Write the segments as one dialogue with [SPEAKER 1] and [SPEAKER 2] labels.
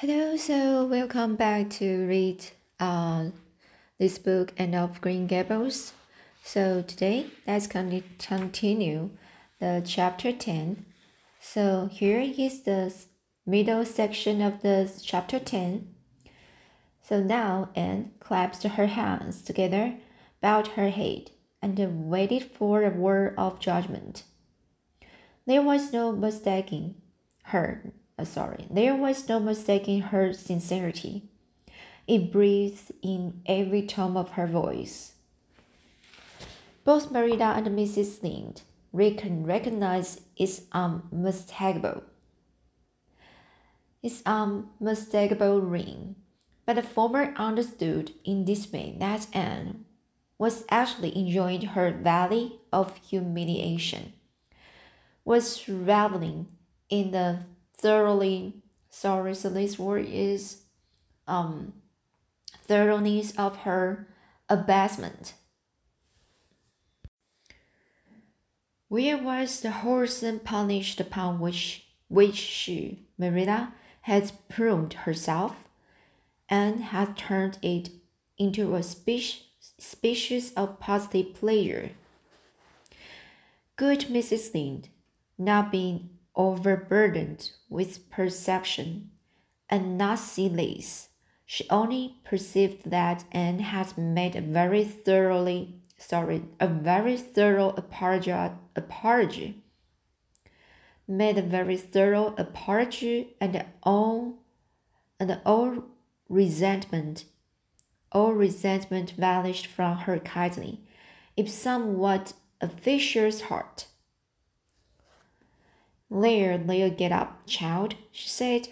[SPEAKER 1] Hello, so welcome back to read uh, this book, Anne of Green Gables. So today, let's con- continue the chapter 10. So here is the middle section of the chapter 10. So now Anne clasped her hands together, bowed her head, and waited for a word of judgment. There was no mistaking her uh, sorry, there was no mistaking her sincerity. It breathed in every tone of her voice. Both Marilla and Mrs. Lynde recognized its unmistakable, its unmistakable ring, but the former understood in dismay that Anne was actually enjoying her valley of humiliation, was reveling in the thoroughly sorry so this word is um thoroughness of her abasement. Where was the wholesome punished upon which which she Marilla had pruned herself and had turned it into a species species of positive pleasure. Good mrs lynde not being overburdened with perception, and not see this. She only perceived that Anne had made a very thoroughly sorry, a very thorough apology, apology made a very thorough apology and all and all resentment all resentment vanished from her kindly, if somewhat officious heart. There, there, get up, child, she said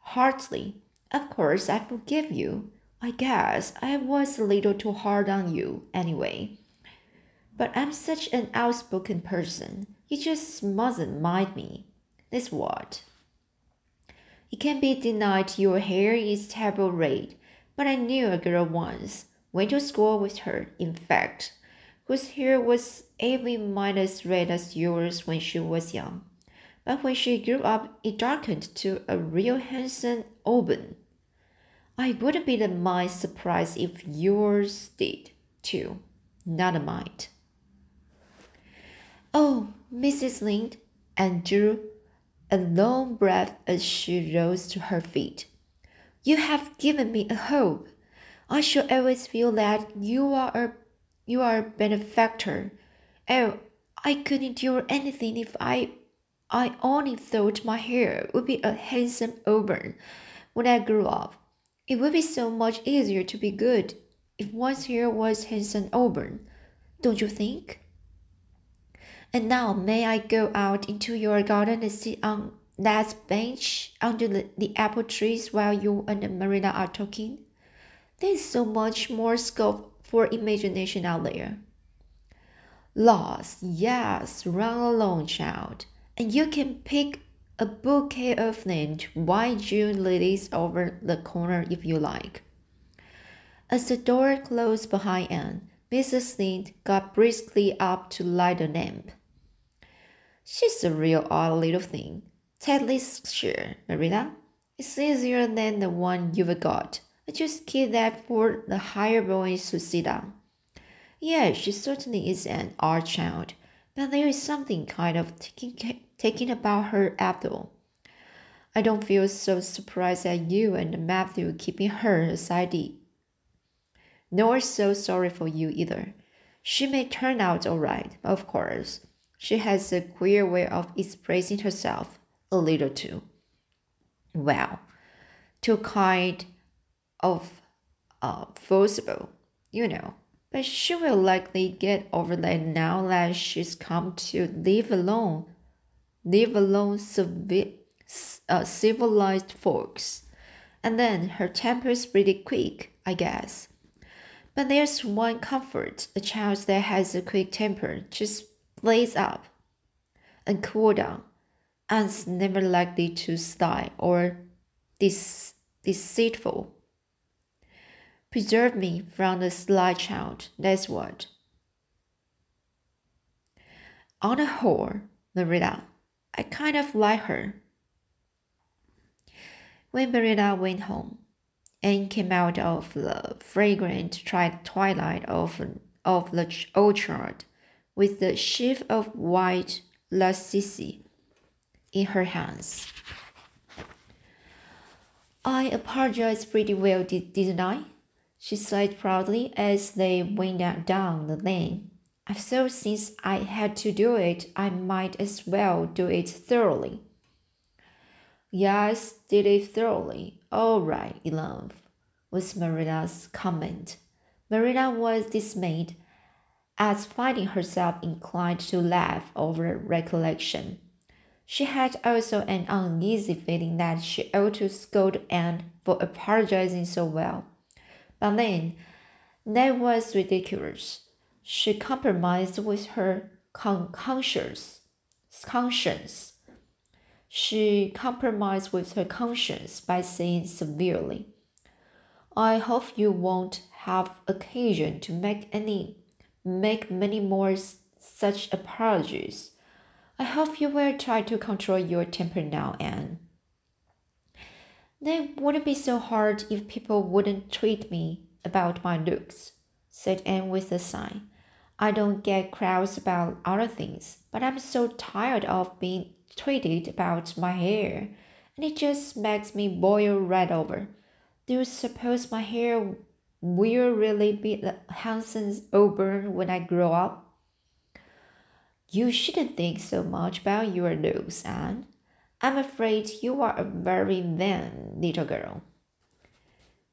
[SPEAKER 1] heartily. Of course, I forgive you. I guess I was a little too hard on you, anyway. But I'm such an outspoken person. You just mustn't mind me. This what. It can't be denied your hair is terrible red, but I knew a girl once, went to school with her, in fact, whose hair was every mite as red as yours when she was young but when she grew up, it darkened to a real handsome auburn. I wouldn't be the mind surprised if yours did, too. Not a mite. Oh, Mrs. Lynde, Anne drew a long breath as she rose to her feet. You have given me a hope. I shall always feel that you are a you are a benefactor. Oh, I could endure anything if I I only thought my hair would be a handsome auburn when I grew up. It would be so much easier to be good if one's hair was handsome auburn, don't you think? And now may I go out into your garden and sit on that bench under the, the apple trees while you and Marilla are talking? There's so much more scope for imagination out there. Laws, yes, run along, child and you can pick a bouquet of named white June lilies over the corner if you like. As the door closed behind Anne, Mrs. Lynde got briskly up to light the lamp. She's a real odd little thing. Take this chair, Marilla. It's easier than the one you've got. I just keep that for the higher boys to sit on. Yes, she certainly is an odd child, but there is something kind of taking taking about her after all. I don't feel so surprised at you and Matthew keeping her aside, nor so sorry for you either. She may turn out all right, of course. She has a queer way of expressing herself, a little too. Well, too kind of uh, forcible, you know. But she will likely get over that now that she's come to live alone Live alone civi- uh, civilized folks. And then her temper's pretty quick, I guess. But there's one comfort a child that has a quick temper just blaze up and cool down and's never likely to sly or dis- deceitful. Preserve me from the sly child, that's what. On the whole, Marilla, I kind of like her. When Marilla went home, Anne came out of the fragrant twilight of, of the orchard with the sheaf of white narcissi in her hands. I apologized pretty well, did, didn't I? She said proudly as they went down the lane. I thought since I had to do it, I might as well do it thoroughly. Yes, did it thoroughly. All right, enough, was Marilla's comment. Marilla was dismayed at finding herself inclined to laugh over recollection. She had also an uneasy feeling that she ought to scold Anne for apologizing so well. But then, that was ridiculous. She compromised with her con conscience. Conscience. She compromised with her conscience by saying severely, "I hope you won't have occasion to make any, make many more such apologies." I hope you will try to control your temper now, Anne. That wouldn't be so hard if people wouldn't treat me about my looks, said Anne with a sigh. I don't get cross about other things, but I'm so tired of being treated about my hair, and it just makes me boil right over. Do you suppose my hair will really be the handsome auburn when I grow up? You shouldn't think so much about your looks, Anne. I'm afraid you are a very vain little girl.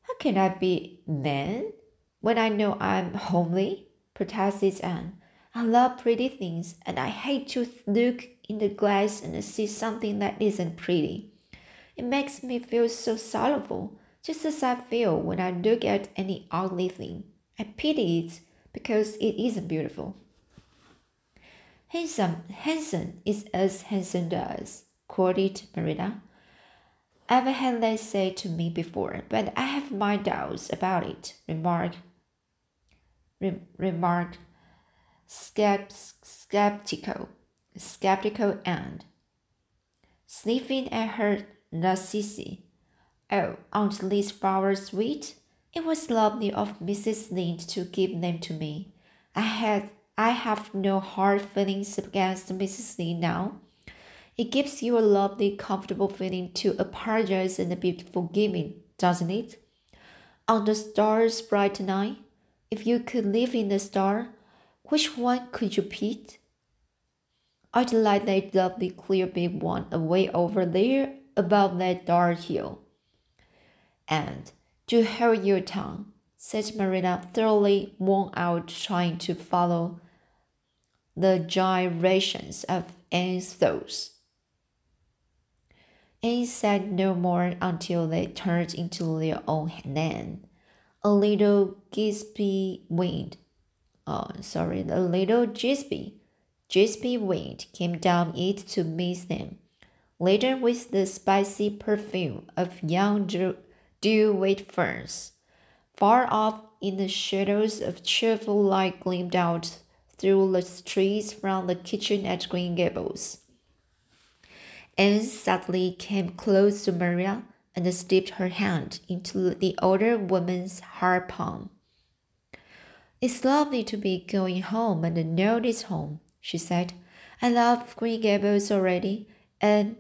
[SPEAKER 1] How can I be vain when I know I'm homely? protested Anne. I love pretty things, and I hate to look in the glass and see something that isn't pretty. It makes me feel so sorrowful, just as I feel when I look at any ugly thing. I pity it because it isn't beautiful. Handsome, handsome is as handsome does, quoted Marilla. I've had that said to me before, but I have my doubts about it, remarked, re, remarked skeptical, skeptical and sniffing at her narcissi. Oh, aren't these flowers sweet? It was lovely of Mrs. Lynde to give them to me. I had I have no hard feelings against Mrs. Lee now. It gives you a lovely, comfortable feeling to apologize and be forgiving, doesn't it? On the star's bright night, if you could live in the star, which one could you pick? I'd like that lovely, clear big one away over there above that dark hill. And to hold your tongue, said Marilla, thoroughly worn out trying to follow the gyrations of Anne's thoughts. Anne said no more until they turned into their own land. A little gispy wind, oh, sorry, a little gispy, gispy wind came down it to meet them, laden with the spicy perfume of young dew-wet ferns. Far off in the shadows, a cheerful light gleamed out through the trees from the kitchen at Green Gables. Anne suddenly came close to Maria and slipped her hand into the older woman's hard palm. It's lovely to be going home and know this home, she said. I love Green Gables already, and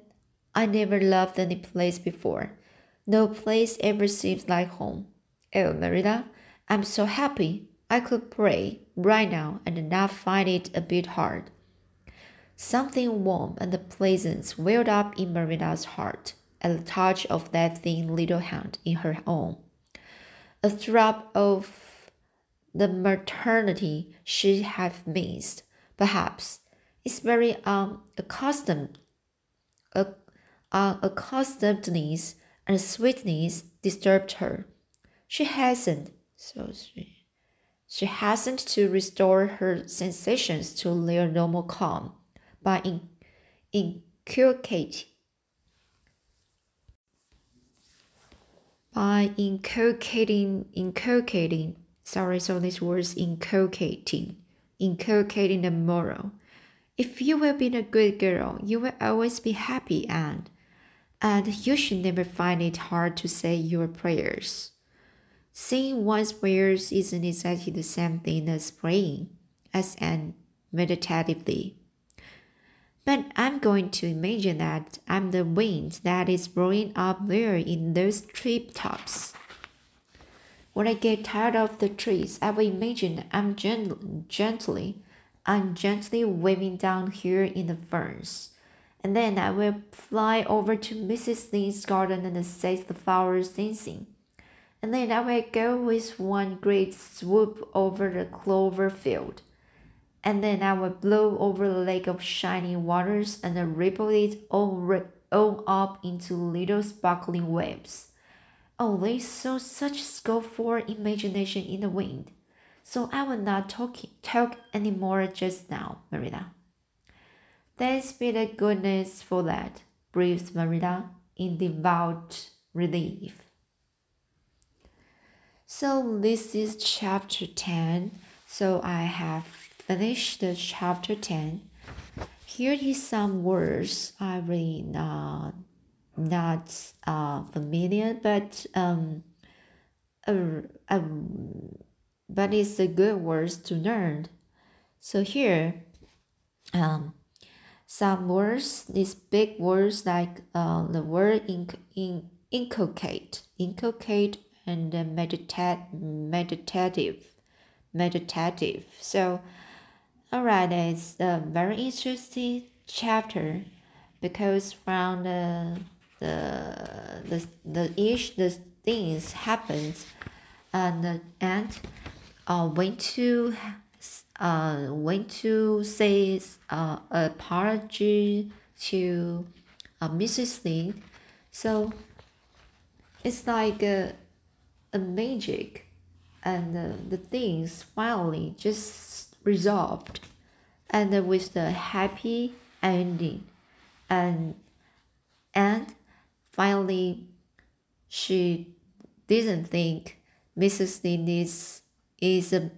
[SPEAKER 1] I never loved any place before. No place ever seems like home. Oh, Marilla, I'm so happy. I could pray right now and not find it a bit hard. Something warm and pleasant welled up in Marilla's heart at the touch of that thin little hand in her own. A throb of the maternity she had missed, perhaps. Its very um, unaccustomed, unaccustomedness and sweetness disturbed her. She hastened, so sweet she hastened to restore her sensations to their normal calm by in, inculcating by inculcating inculcating sorry so this word inculcating inculcating the moral if you will be a good girl you will always be happy and and you should never find it hard to say your prayers. Saying one's prayers isn't exactly the same thing as praying, as Anne meditatively. But I'm going to imagine that I'm the wind that is blowing up there in those tree tops. When I get tired of the trees, I will imagine I'm gent- gently, I'm gently waving down here in the ferns. And then I will fly over to Mrs. Lynde's garden and see the flowers dancing. And then I will go with one great swoop over the clover field. And then I will blow over the lake of shining waters and ripple it all, all up into little sparkling waves. Oh, they saw such scope for imagination in the wind. So I will not talk, talk anymore just now, Marilla. Thanks be the goodness for that, breathed Marilla in devout relief. So this is chapter 10. So I have finished the chapter 10. Here is some words I really not not uh, familiar, but um, uh, um, but it's a good words to learn. So here, um, some words, these big words like uh, the word in, in, inculcate, inculcate, and uh, meditative, meditative. So, alright, it's a very interesting chapter because from the the the the each the things happens and and uh when to uh when to say uh apology to uh, Mrs. Lee so it's like a, a magic and uh, the things finally just resolved and with the happy ending and and Finally, she didn't think Mrs. Lin is, is a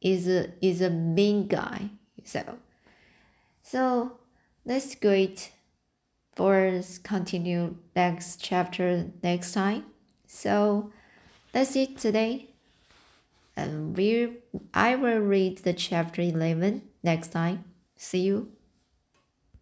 [SPEAKER 1] is a is a mean guy. So so let's go it for continue next chapter next time. So that's it today. And we I will read the chapter eleven next time. See you.